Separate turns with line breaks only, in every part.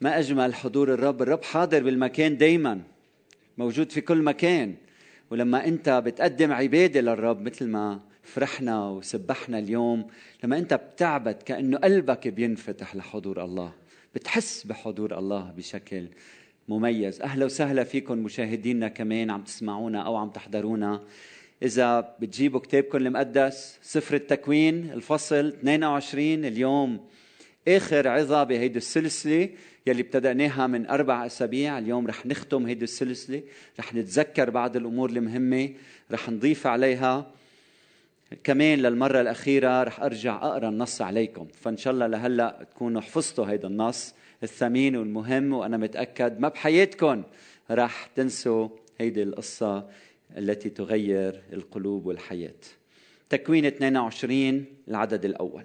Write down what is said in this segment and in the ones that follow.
ما أجمل حضور الرب. الرب حاضر بالمكان دايما موجود في كل مكان. ولما أنت بتقدم عبادة للرب مثل ما فرحنا وسبحنا اليوم لما أنت بتعبد كأنه قلبك بينفتح لحضور الله بتحس بحضور الله بشكل مميز. أهلا وسهلا فيكم مشاهدينا كمان عم تسمعونا أو عم تحضرونا. إذا بتجيبوا كتابكم المقدس سفر التكوين الفصل 22 اليوم. آخر عظة بهيدي السلسلة يلي ابتدأناها من أربع أسابيع اليوم رح نختم هيدي السلسلة. رح نتذكر بعض الأمور المهمة رح نضيف عليها. كمان للمرة الأخيرة رح أرجع أقرأ النص عليكم. فإن شاء الله لهلأ تكونوا حفظتوا هيدا النص الثمين والمهم وأنا متأكد ما بحياتكم رح تنسوا هيدي القصة التي تغير القلوب والحياة. تكوين 22 العدد الأول.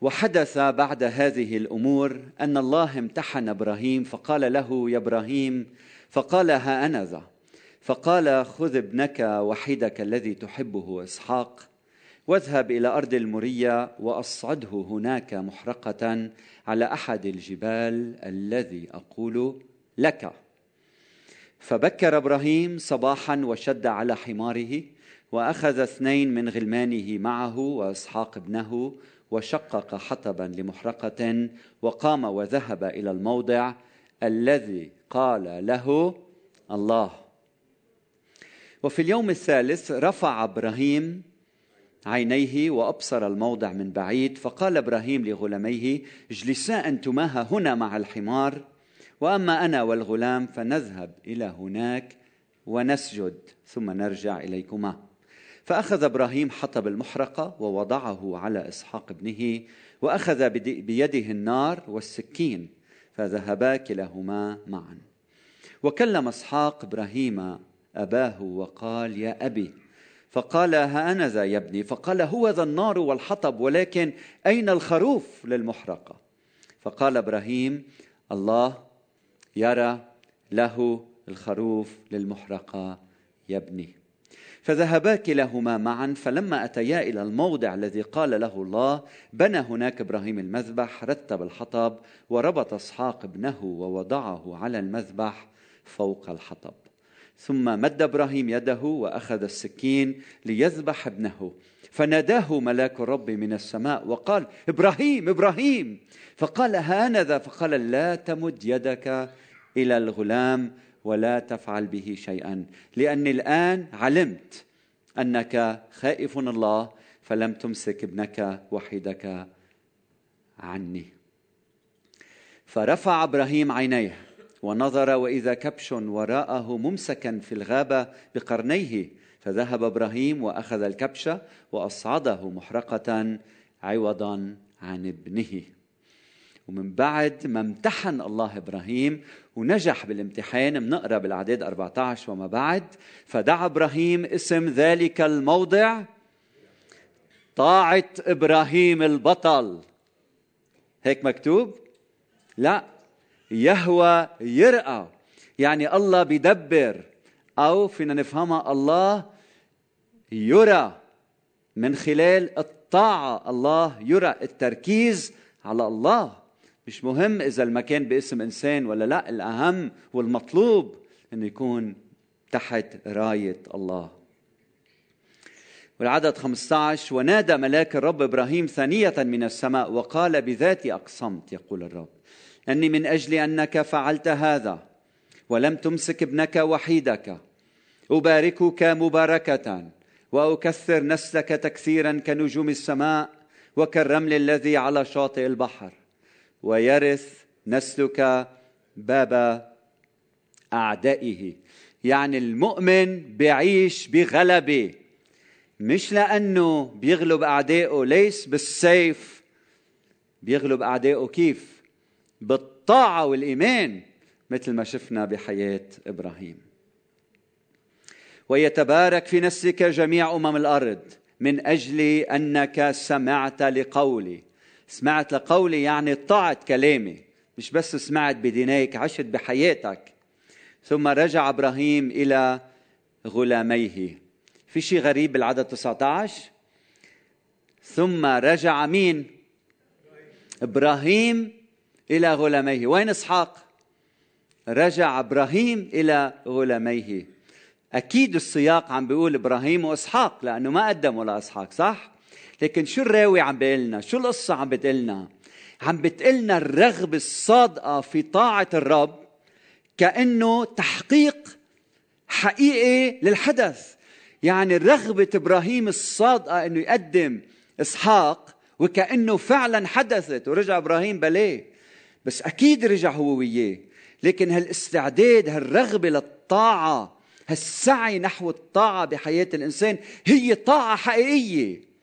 وحدث بعد هذه الأمور أن الله امتحن إبراهيم فقال له يا إبراهيم فقال ها أنا ذا فقال خذ ابنك وحيدك الذي تحبه إسحاق واذهب إلى أرض المرية وأصعده هناك محرقة على أحد الجبال الذي أقول لك. فبكر إبراهيم صباحا وشد على حماره وأخذ اثنين من غلمانه معه وإسحاق ابنه وشقق حطبا لمحرقة وقام وذهب إلى الموضع الذي قال له الله. وفي اليوم الثالث رفع إبراهيم عينيه وأبصر الموضع من بعيد فقال إبراهيم لغلاميه اجلسا أنتما هنا مع الحمار وأما أنا والغلام فنذهب إلى هناك ونسجد ثم نرجع إليكما. فأخذ إبراهيم حطب المحرقة ووضعه على إسحاق ابنه وأخذ بيده النار والسكين فذهبا كلاهما معا. وكلم إسحاق إبراهيم أباه وقال يا أبي. فقال ها أنا ذا يا ابني؟ فقال هو ذا النار والحطب ولكن أين الخروف للمحرقة؟ فقال إبراهيم الله يرى له الخروف للمحرقة يا ابني. فذهبا كلاهما معا فلما أتيا إلى الموضع الذي قال له الله بنى هناك إبراهيم المذبح رتب الحطب وربط إسحاق ابنه ووضعه على المذبح فوق الحطب. ثم مد إبراهيم يده وأخذ السكين ليذبح ابنه. فناداه ملاك الرب من السماء وقال إبراهيم إبراهيم! فقال هانذا؟ فقال لا تمد يدك إلى الغلام ولا تفعل به شيئا. لاني الآن علمت أنك خائف الله فلم تمسك ابنك وحيدك عني. فرفع إبراهيم عينيه ونظر وإذا كبش وراءه ممسكا في الغابة بقرنيه فذهب إبراهيم وأخذ الكبش وأصعده محرقة عوضا عن ابنه. ومن بعد ما امتحن الله إبراهيم ونجح بالامتحان بنقرا بالأعداد 14 وما بعد فدعا إبراهيم اسم ذلك الموضع طاعة إبراهيم البطل. هيك مكتوب؟ لا يهوى يرأى يعني الله بيدبر أو فينا نفهمها الله يرى. من خلال الطاعة الله يرى التركيز على الله. مش مهم إذا المكان باسم إنسان ولا لا الأهم والمطلوب أنه يكون تحت راية الله. والعدد 15 ونادى ملاك الرب إبراهيم ثانية من السماء وقال بذاتي أقسمت يقول الرب أني من أجل أنك فعلت هذا ولم تمسك ابنك وحيدك أباركك مباركة وأكثر نسلك تكثيرا كنجوم السماء وكالرمل الذي على شاطئ البحر. ويرث نسلك باب أعدائه. يعني المؤمن بيعيش بغلبه مش لأنه بيغلب أعدائه ليس بالسيف بيغلب أعدائه كيف؟ بالطاعة والإيمان مثل ما شفنا بحياة إبراهيم. ويتبارك في نسلك جميع أمم الأرض من أجل أنك سمعت لقولي. سمعت لقولي يعني طاعت كلامي مش بس سمعت بدينيك عشت بحياتك. ثم رجع إبراهيم إلى غلاميه. في شيء غريب بالعدد 19 ثم رجع مين؟ إبراهيم إلى غلاميه. وين إسحاق؟ رجع إبراهيم إلى غلاميه. أكيد السياق عم بيقول إبراهيم وإسحاق لأنه ما قدموا لإسحاق صح؟ لكن شو الراوي عم بيقلنا شو القصة عم بتقلنا عم بتقلنا الرغبة الصادقة في طاعة الرب كأنه تحقيق حقيقي للحدث. يعني رغبة إبراهيم الصادقة أنه يقدم إسحاق وكأنه فعلا حدثت ورجع إبراهيم بليه بس أكيد رجع هو وياه. لكن هالاستعداد هالرغبة للطاعة هالسعي نحو الطاعة بحياة الإنسان هي طاعة حقيقية.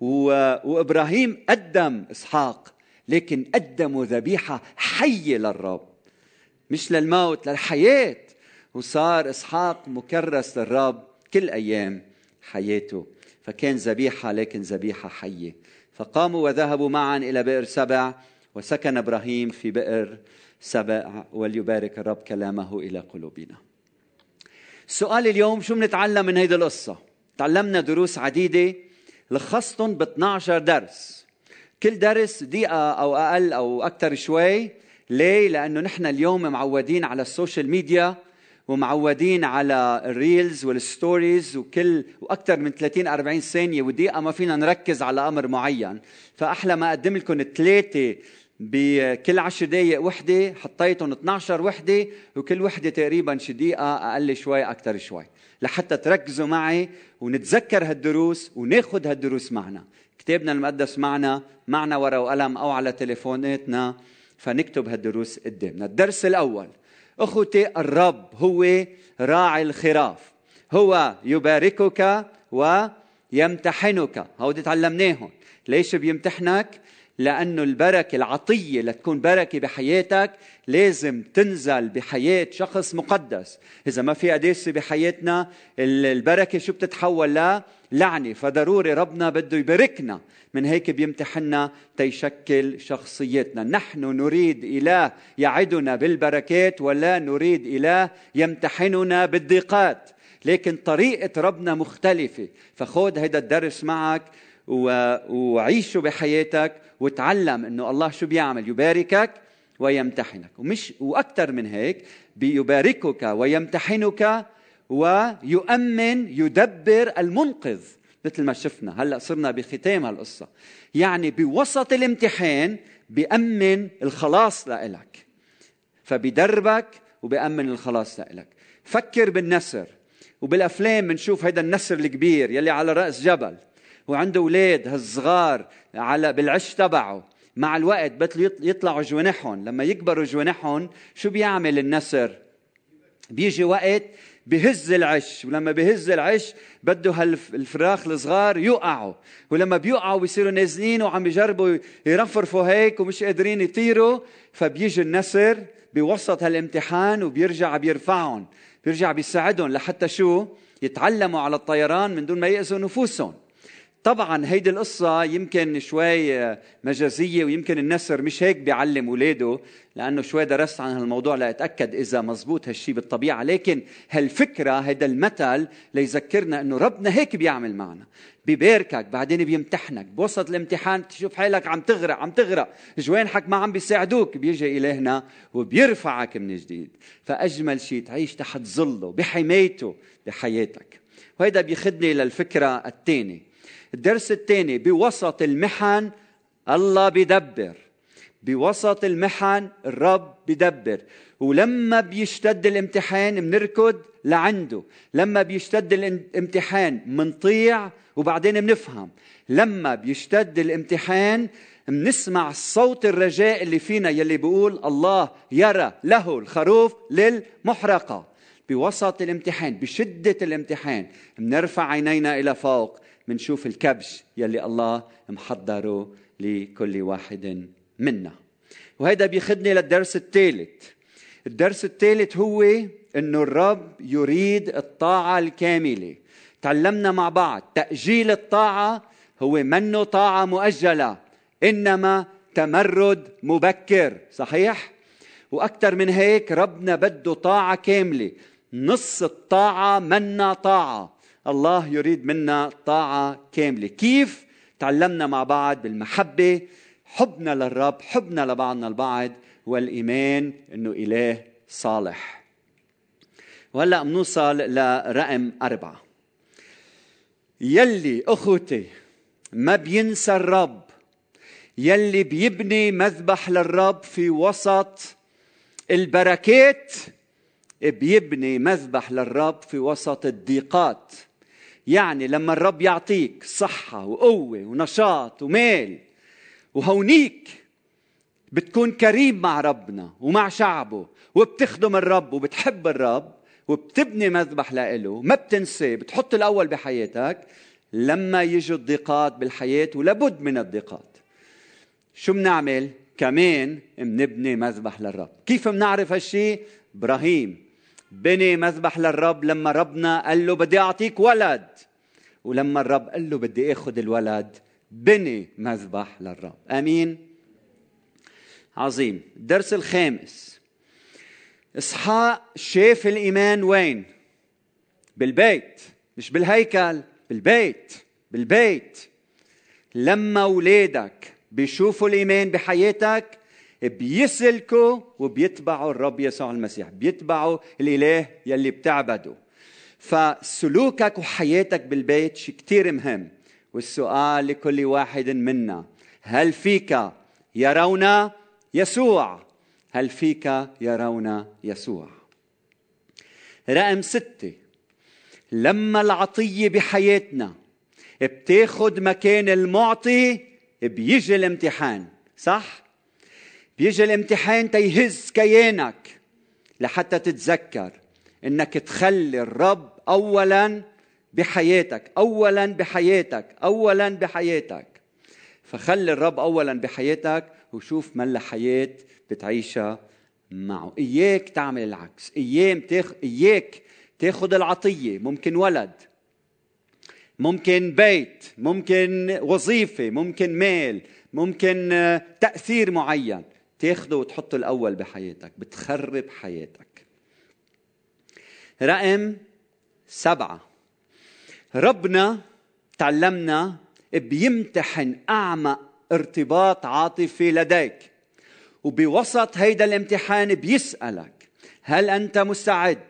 و... وإبراهيم قدم إسحاق لكن قدموا ذبيحة حية للرب مش للموت للحياة. وصار إسحاق مكرس للرب كل أيام حياته. فكان ذبيحة لكن ذبيحة حية. فقاموا وذهبوا معا إلى بئر سبع وسكن إبراهيم في بئر سبع وليبارك الرب كلامه إلى قلوبنا. سؤال اليوم شو بنتعلم من هيدي القصة؟ تعلمنا دروس عديدة لخصتهم ب 12 درس. كل درس دقيقة أو أقل أو أكثر شوي. ليه؟ لأنه نحن اليوم معودين على ال social media ومعودين على ال reels وال stories وكل وأكثر من 30 40 ثانية ودقيقة ما فينا نركز على أمر معين. فأحلى ما أقدم لكم ثلاثة بكل 10 دقائق وحدة حطيتهم 12 وحدة وكل وحدة تقريبا شي دقيقة أقل شوي أكثر شوي. لحتى تركزوا معي ونتذكر هالدروس وناخذ هالدروس معنا. كتابنا المقدس معنا معنا ورقة وقلم أو على تليفوناتنا فنكتب هالدروس قدامنا. الدرس الأول أخوتي الرب هو راعي الخراف. هو يباركك ويمتحنك. هودي تعلمناهم. ليش بيمتحنك؟ لأنه البركة العطية لتكون بركة بحياتك لازم تنزل بحياة شخص مقدس. إذا ما في قداسة بحياتنا البركة شو بتتحول لا لعنة؟ فضروري ربنا بده يباركنا. من هيك بيمتحنا تيشكل شخصيتنا. نحن نريد إله يعدنا بالبركات ولا نريد إله يمتحننا بالضيقات. لكن طريقة ربنا مختلفة. فخذ هذا الدرس معك. وعيشه بحياتك وتعلم إنه الله شو بيعمل يباركك ويمتحنك. ومش وأكثر من هيك بيباركك ويمتحنك ويؤمن يدبر المنقذ مثل ما شفنا. هلأ صرنا بختام هالقصة. يعني بوسط الامتحان بيأمن الخلاص لإلك. فبيدربك وبيأمن الخلاص لإلك. فكر بالنسر. وبالأفلام بنشوف هيدا النسر الكبير يلي على رأس جبل. وعنده أولاد هالصغار على بالعش تبعه. مع الوقت بطلوا يطلعوا جوانحهم. لما يكبروا جوانحهم شو بيعمل النسر؟ بيجي وقت بهز العش. ولما بهز العش بده هالفراخ الصغار يقعوا ولما بيقعوا بيصيروا نازلين وعم يجربوا يرفرفوا هيك ومش قادرين يطيروا. فبيجي النسر بوسط هالامتحان وبيرجع بيرفعهم. بيرجع بيساعدهم لحتى شو؟ يتعلموا على الطيران من دون ما يأذوا نفوسهم. طبعا هيدي القصة يمكن شوي مجازية ويمكن النسر مش هيك بيعلم اولاده لأنه شوي درست عن هالموضوع لأتأكد إذا مزبوط هالشي بالطبيعة. لكن هالفكرة هيدا المثل ليذكرنا أنه ربنا هيك بيعمل معنا. بباركك بعدين بيمتحنك. بوسط الامتحان تشوف حالك عم تغرق عم تغرق. جوانحك ما عم بيساعدوك. بيجي إلهنا وبيرفعك من جديد. فأجمل شيء تعيش تحت ظله بحمايته بحياتك. وهيدا بيخدني للفكرة الثانية. الدرس الثاني بوسط المحن الله بدبر بوسط المحن الرب بدبر ولما بيشتد الامتحان بنركض لعنده. لما بيشتد الامتحان منطيع وبعدين بنفهم. لما بيشتد الامتحان بنسمع صوت الرجاء اللي فينا يلي بيقول الله يرى له الخروف للمحرقة. بوسط الامتحان بشدة الامتحان بنرفع عينينا إلى فوق. منشوف الكبش يلي الله محضره لكل واحد منا. وهذا بيخدني للدرس الثالث. الدرس الثالث هو إنه الرب يريد الطاعة الكاملة. تعلمنا مع بعض تأجيل الطاعة هو منه طاعة مؤجلة إنما تمرد مبكر صحيح؟ وأكثر من هيك ربنا بده طاعة كاملة. نص الطاعة منا طاعة. الله يريد منا طاعة كاملة. كيف؟ تعلمنا مع بعض بالمحبة. حبنا للرب حبنا لبعضنا البعض والإيمان إنه إله صالح. وهلأ بنوصل لرقم أربعة. يلي أخوتي ما بينسى الرب يلي بيبني مذبح للرب في وسط البركات بيبني مذبح للرب في وسط الضيقات. يعني لما الرب يعطيك صحة وقوة ونشاط ومال وهونيك بتكون كريم مع ربنا ومع شعبه وبتخدم الرب وبتحب الرب وبتبني مذبح لإله ما بتنسى بتحط الأول بحياتك لما يجوا الضيقات بالحياة ولابد من الضيقات شو بنعمل؟ كمان بنبني مذبح للرب كيف بنعرف هالشيء؟ إبراهيم بني مذبح للرب لما ربنا قال له بدي أعطيك ولد. ولما الرب قال له بدي اخذ الولد بني مذبح للرب. آمين؟ عظيم. الدرس الخامس. إسحاق شاف الإيمان وين؟ بالبيت. مش بالهيكل بالبيت بالبيت. لما أولادك بيشوفوا الإيمان بحياتك بيسلكوا وبيتبعوا الرب يسوع المسيح بيتبعوا الإله يلي بتعبده. فسلوكك وحياتك بالبيت شيء كتير مهم والسؤال لكل واحد منا هل فيك يرون يسوع؟ هل فيك يرون يسوع؟ رقم ستة لما العطية بحياتنا بتاخد مكان المعطي بيجي الامتحان صح؟ بيجي الامتحان تيهز كيانك لحتى تتذكر إنك تخلي الرب اولا بحياتك اولا بحياتك اولا بحياتك. فخلي الرب اولا بحياتك وشوف ما الحياة بتعيشها معه. إياك تعمل العكس. إيام تاخ... إياك تاخذ العطية. ممكن ولد ممكن بيت ممكن وظيفة ممكن مال ممكن تأثير معين. تاخده وتحطه الأول بحياتك بتخرب حياتك. رقم سبعة. ربنا تعلمنا بيمتحن أعمق ارتباط عاطفي لديك وبوسط هيدا الامتحان بيسألك هل أنت مستعد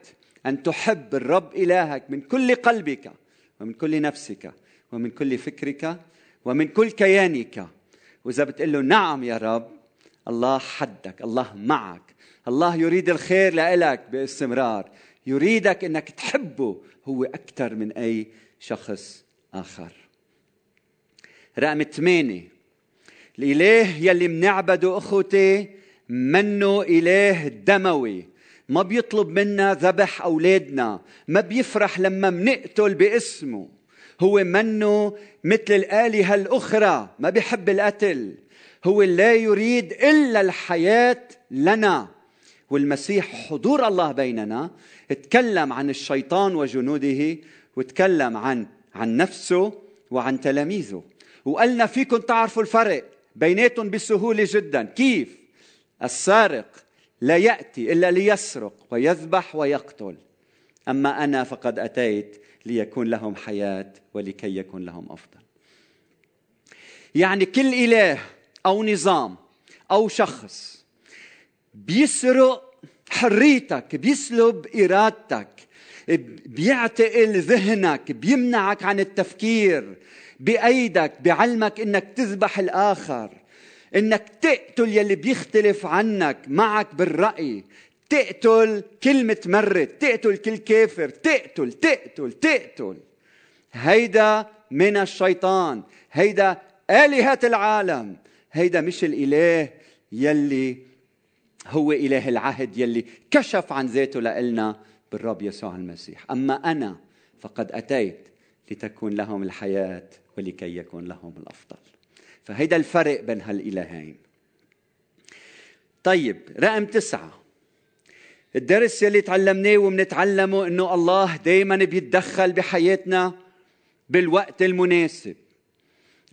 أن تحب الرب إلهك من كل قلبك ومن كل نفسك ومن كل فكرك ومن كل كيانك؟ وإذا بتقول له نعم يا رب الله حدك الله معك. الله يريد الخير لك باستمرار. يريدك إنك تحبه. هو أكثر من أي شخص آخر. رقم ثمانية الإله يلي منعبده أخوتي منه إله دموي. ما بيطلب منا ذبح أولادنا. ما بيفرح لما منقتل باسمه. هو منه مثل الآلهة الأخرى. ما بيحب القتل. هو لا يريد إلا الحياة لنا. والمسيح حضور الله بيننا. تكلم عن الشيطان وجنوده وتكلم عن عن نفسه وعن تلاميذه. وقالنا فيكم تعرفوا الفرق بيناتهم بسهولة جدا. كيف؟ السارق لا يأتي إلا ليسرق ويذبح ويقتل. أما أنا فقد أتيت ليكون لهم حياة ولكي يكون لهم أفضل. يعني كل إله أو نظام أو شخص. بيسرق حريتك بيسلب إرادتك بيعتقل ذهنك بيمنعك عن التفكير بأيدك بعلمك إنك تذبح الآخر إنك تقتل يلي بيختلف عنك معك بالرأي. تقتل كل متمرد تقتل كل كافر تقتل تقتل تقتل. هيدا من الشيطان هيدا آلهة العالم. هيدا مش الإله يلي هو إله العهد يلي كشف عن ذاته لنا بالرب يسوع المسيح. أما أنا فقد أتيت لتكون لهم الحياة ولكي يكون لهم الأفضل. فهيدا الفرق بين هالإلهين. طيب رقم تسعة. الدرس يلي تعلمناه وبنتعلمه إنه الله دائما بيتدخل بحياتنا بالوقت المناسب.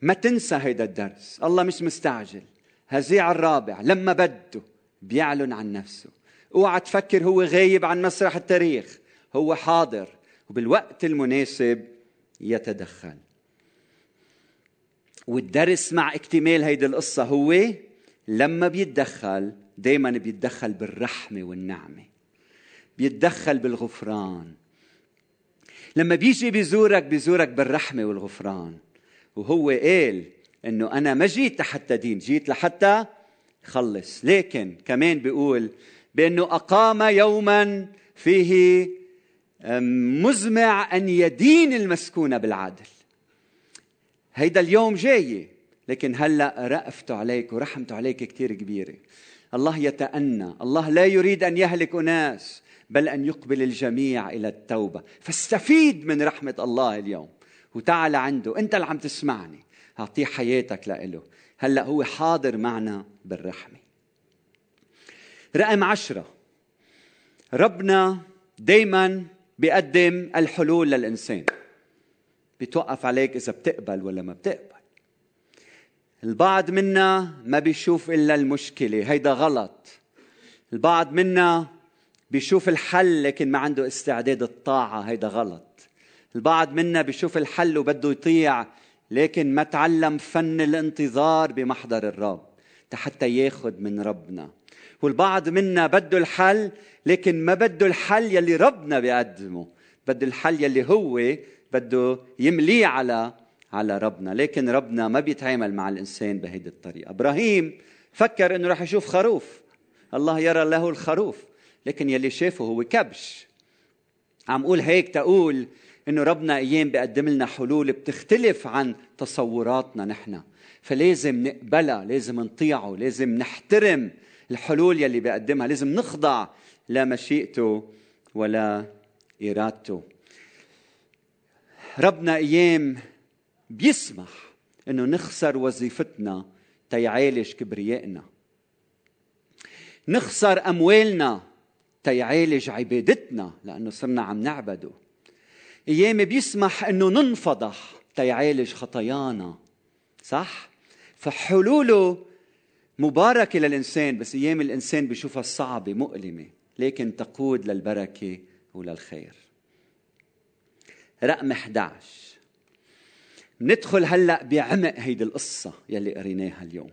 ما تنسى هيدا الدرس. الله مش مستعجل. هزيع الرابع لما بده بيعلن عن نفسه. اوعى تفكر هو غايب عن مسرح التاريخ. هو حاضر وبالوقت المناسب يتدخل. والدرس مع اكتمال هيدي القصة هو لما بيتدخل دايما بيتدخل بالرحمة والنعمة. بيتدخل بالغفران. لما بيجي بيزورك بيزورك بالرحمة والغفران. وهو قال إنه أنا ما جيت لحتى دين جيت لحتى خلص. لكن كمان بيقول بأنه أقام يوما فيه مزمع أن يدين المسكونه بالعدل. هيدا اليوم جاي لكن هلأ رأفته عليك ورحمته عليك كثير كبيرة. الله يتأنى الله لا يريد أن يهلك أناس بل أن يقبل الجميع إلى التوبة. فاستفيد من رحمة الله اليوم. وتعال عنده. انت اللي عم تسمعني. أعطيه حياتك لإله. هلأ هو حاضر معنا بالرحمة. رقم عشرة. ربنا دايما بيقدم الحلول للإنسان. بتوقف عليك إذا بتقبل ولا ما بتقبل. البعض منا ما بيشوف إلا المشكلة. هيدا غلط. البعض منا بيشوف الحل لكن ما عنده استعداد الطاعة. هيدا غلط. البعض منا بيشوف الحل وبده يطيع لكن ما تعلم فن الانتظار بمحضر الرب حتى ياخذ من ربنا. والبعض منا بده الحل لكن ما بده الحل يلي ربنا بيقدمه. بده الحل يلي هو بده يمليه على على ربنا. لكن ربنا ما بيتعامل مع الإنسان بهيدي الطريقة. إبراهيم فكر إنه راح يشوف خروف. الله يرى له الخروف لكن يلي شافه هو كبش. عم أقول هيك تقول إنه ربنا أيام بيقدم لنا حلول بتختلف عن تصوراتنا نحن. فلازم نقبلها لازم نطيعه لازم نحترم الحلول يلي بيقدمها لازم نخضع لمشيئته ولا إرادته. ربنا أيام بيسمح إنه نخسر وظيفتنا تيعالج كبريائنا. نخسر أموالنا تيعالج عبادتنا لأنه صرنا عم نعبده. أيام بيسمح إنه ننفضح. تيعالج خطايانا. صح؟ فحلوله مباركة للإنسان بس أيام الإنسان بيشوفها صعبة مؤلمة. لكن تقود للبركة وللخير. رقم 11 ندخل هلأ بعمق هيدي القصة يلي قريناها اليوم.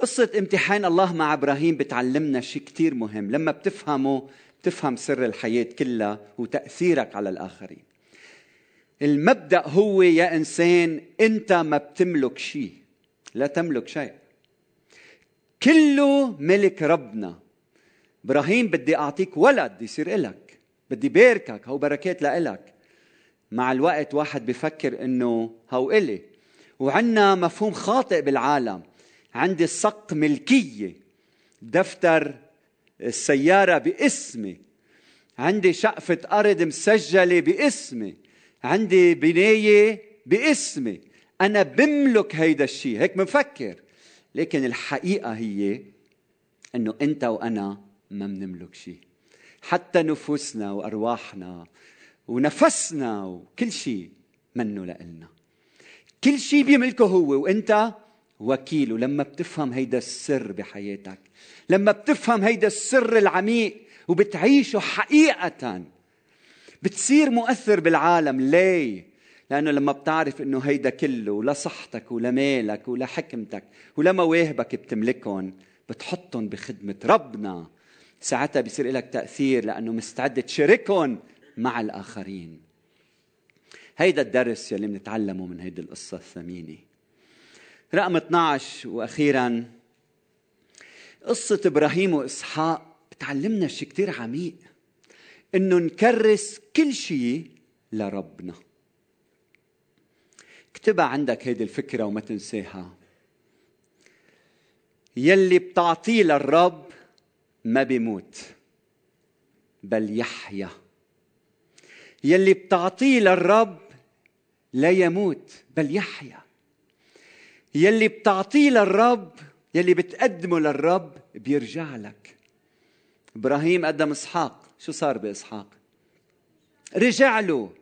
قصة امتحان الله مع إبراهيم بتعلمنا شيء كثير مهم. لما بتفهمه بتفهم سر الحياة كلها وتأثيرك على الآخرين. المبدأ هو يا إنسان أنت ما بتملك شيء لا تملك شيء. كله ملك ربنا. إبراهيم بدي أعطيك ولد يصير إلك بدي باركك هو بركات لإلك. مع الوقت واحد بفكر إنه هو إلي. وعندنا مفهوم خاطئ بالعالم. عندي صك ملكية دفتر السيارة باسمي. عندي شقفة أرض مسجلة باسمي. عندي بناية باسمي. أنا بملك هيدا الشيء هيك بفكر لكن الحقيقة هي أنه أنت وأنا ما بنملك شيء حتى نفوسنا وأرواحنا ونفسنا وكل شيء منه لإلنا. كل شيء بيملكه هو. وأنت وكيل. ولما بتفهم هيدا السر بحياتك لما بتفهم هيدا السر العميق وبتعيشه حقيقة بتصير مؤثر بالعالم. ليه؟ لأنه لما بتعرف إنه هيدا كله لصحتك ولمالك ولحكمتك ولمواهبك بتملكهم بتحطهم بخدمة ربنا. ساعتها بيصير لك تأثير لأنه مستعد تشاركهم مع الآخرين. هيدا الدرس يلي بنتعلمه من هيدي القصة الثمينة. رقم 12 وأخيرا قصة إبراهيم وإسحاق بتعلمنا شيء كتير عميق إنه نكرس كل شيء لربنا. اكتبها عندك هيدي الفكرة وما تنساها. يلي بتعطيه للرب ما بيموت بل يحيا. يلي بتعطيه للرب لا يموت بل يحيا. يلي بتعطيه للرب يلي بتقدمه للرب بيرجع لك. إبراهيم قدم إسحاق. شو صار بإسحاق؟ رجع له.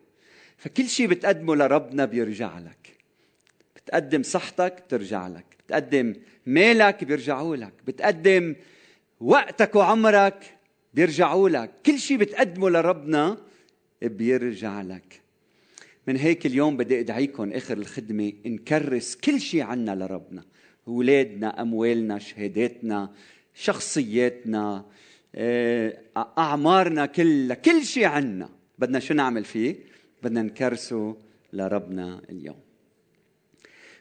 فكل شيء بتقدمه لربنا بيرجع لك. بتقدم صحتك بترجع لك. بتقدم مالك بيرجعوا لك. بتقدم وقتك وعمرك بيرجعوا لك. كل شيء بتقدمه لربنا بيرجع لك. من هيك اليوم بدي أدعيكم آخر الخدمة نكرس كل شيء عنا لربنا. اولادنا أموالنا شهاداتنا شخصياتنا آه، أعمارنا كلها كل شيء عنا. بدنا شو نعمل فيه؟ بدنا نكرسه لربنا اليوم.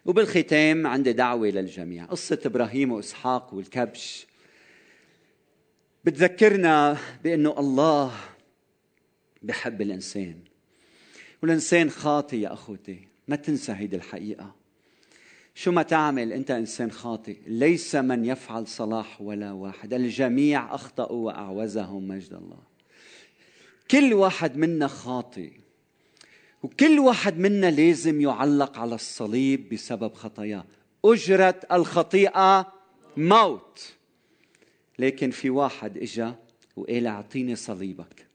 وبالختام عندي دعوة للجميع. قصة إبراهيم وإسحاق والكبش. بتذكرنا بأنه الله بحب الإنسان. والإنسان خاطي يا أخوتي. ما تنسى هيدي الحقيقة. شو ما تعمل أنت إنسان خاطئ؟ ليس من يفعل صلاح ولا واحد. الجميع أخطأوا وأعوزهم مجد الله. كل واحد منا خاطئ. وكل واحد منا لازم يعلق على الصليب بسبب خطاياه. أجرة الخطيئة موت. لكن في واحد إجا وقال أعطيني صليبك.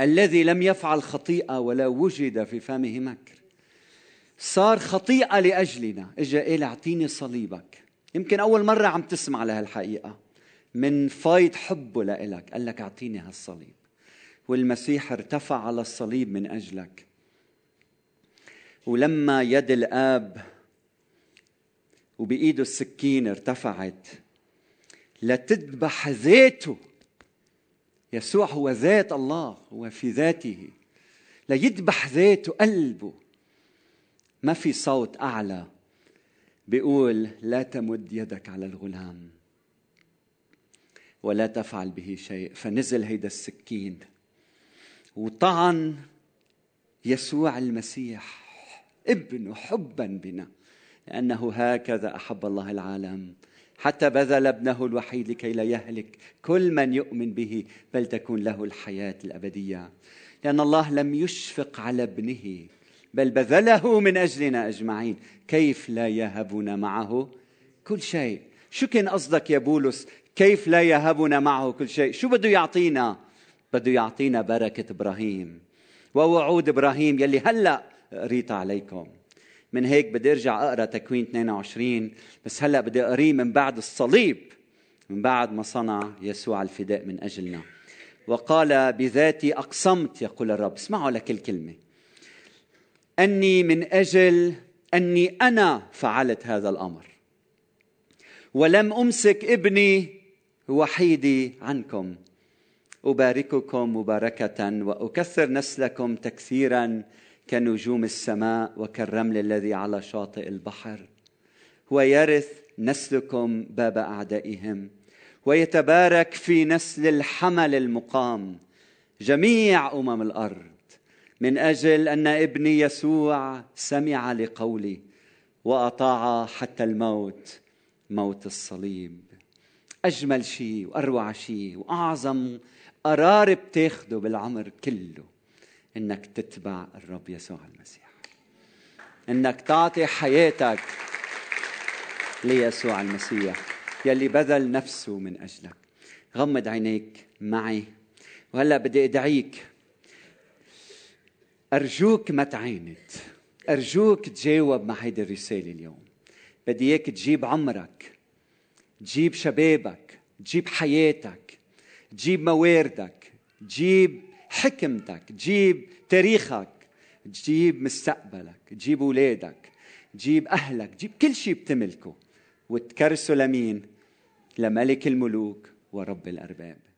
الذي لم يفعل خطيئة ولا وجد في فمه مكر. صار خطيئة لأجلنا. إجا قال أعطيني صليبك. يمكن أول مرة عم تسمع لهالحقيقة. من فايض حبه لإلك. قال لك أعطيني هالصليب. والمسيح ارتفع على الصليب من أجلك. ولما يد الآب وبإيده السكين ارتفعت لتذبح ذاته. يسوع هو ذات الله هو في ذاته. ليذبح ذاته قلبه. ما في صوت أعلى. بيقول لا تمد يدك على الغلام ولا تفعل به شيء. فنزل هيدا السكين. وطعن يسوع المسيح ابنه حبا بنا لأنه هكذا أحب الله العالم. حتى بذل ابنه الوحيد لكي لا يهلك كل من يؤمن به بل تكون له الحياة الأبدية. لأن الله لم يشفق على ابنه. بل بذله من أجلنا أجمعين. كيف لا يهبنا معه كل شيء؟ شو كان قصدك يا بولس؟ كيف لا يهبنا معه كل شيء؟ شو بده يعطينا؟ بده يعطينا بركة إبراهيم. ووعود إبراهيم يلي هلأ قريت عليكم. من هيك بدي أرجع أقرأ تكوين 22 بس هلأ بدي أقريه من بعد الصليب من بعد ما صنع يسوع الفداء من أجلنا. وقال بذاتي أقسمت يقول الرب. اسمعوا لكل كلمة. أني من أجل أني أنا فعلت هذا الأمر. ولم أمسك ابني وحيدي عنكم. أبارككم مباركة وأكثر نسلكم تكثيرا كنجوم السماء وكالرمل الذي على شاطئ البحر. ويرث نسلكم باب أعدائهم. ويتبارك في نسل الحمل المقام جميع أمم الأرض. من أجل أن ابني يسوع سمع لقولي وأطاع حتى الموت موت الصليب. أجمل شيء وأروع شيء وأعظم قرار بتاخده بالعمر كله إنك تتبع الرب يسوع المسيح. إنك تعطي حياتك ليسوع المسيح يلي بذل نفسه من أجلك. غمض عينيك معي. وهلأ بدي أدعيك أرجوك ما تعاند. أرجوك تجاوب مع هيدي الرسالة اليوم. بدي إياك تجيب عمرك. تجيب شبابك. تجيب حياتك. تجيب مواردك. تجيب حكمتك. تجيب تاريخك. تجيب مستقبلك. تجيب اولادك تجيب أهلك. تجيب كل شيء بتملكه. وتكرسه لمين؟ لملك الملوك ورب الأرباب.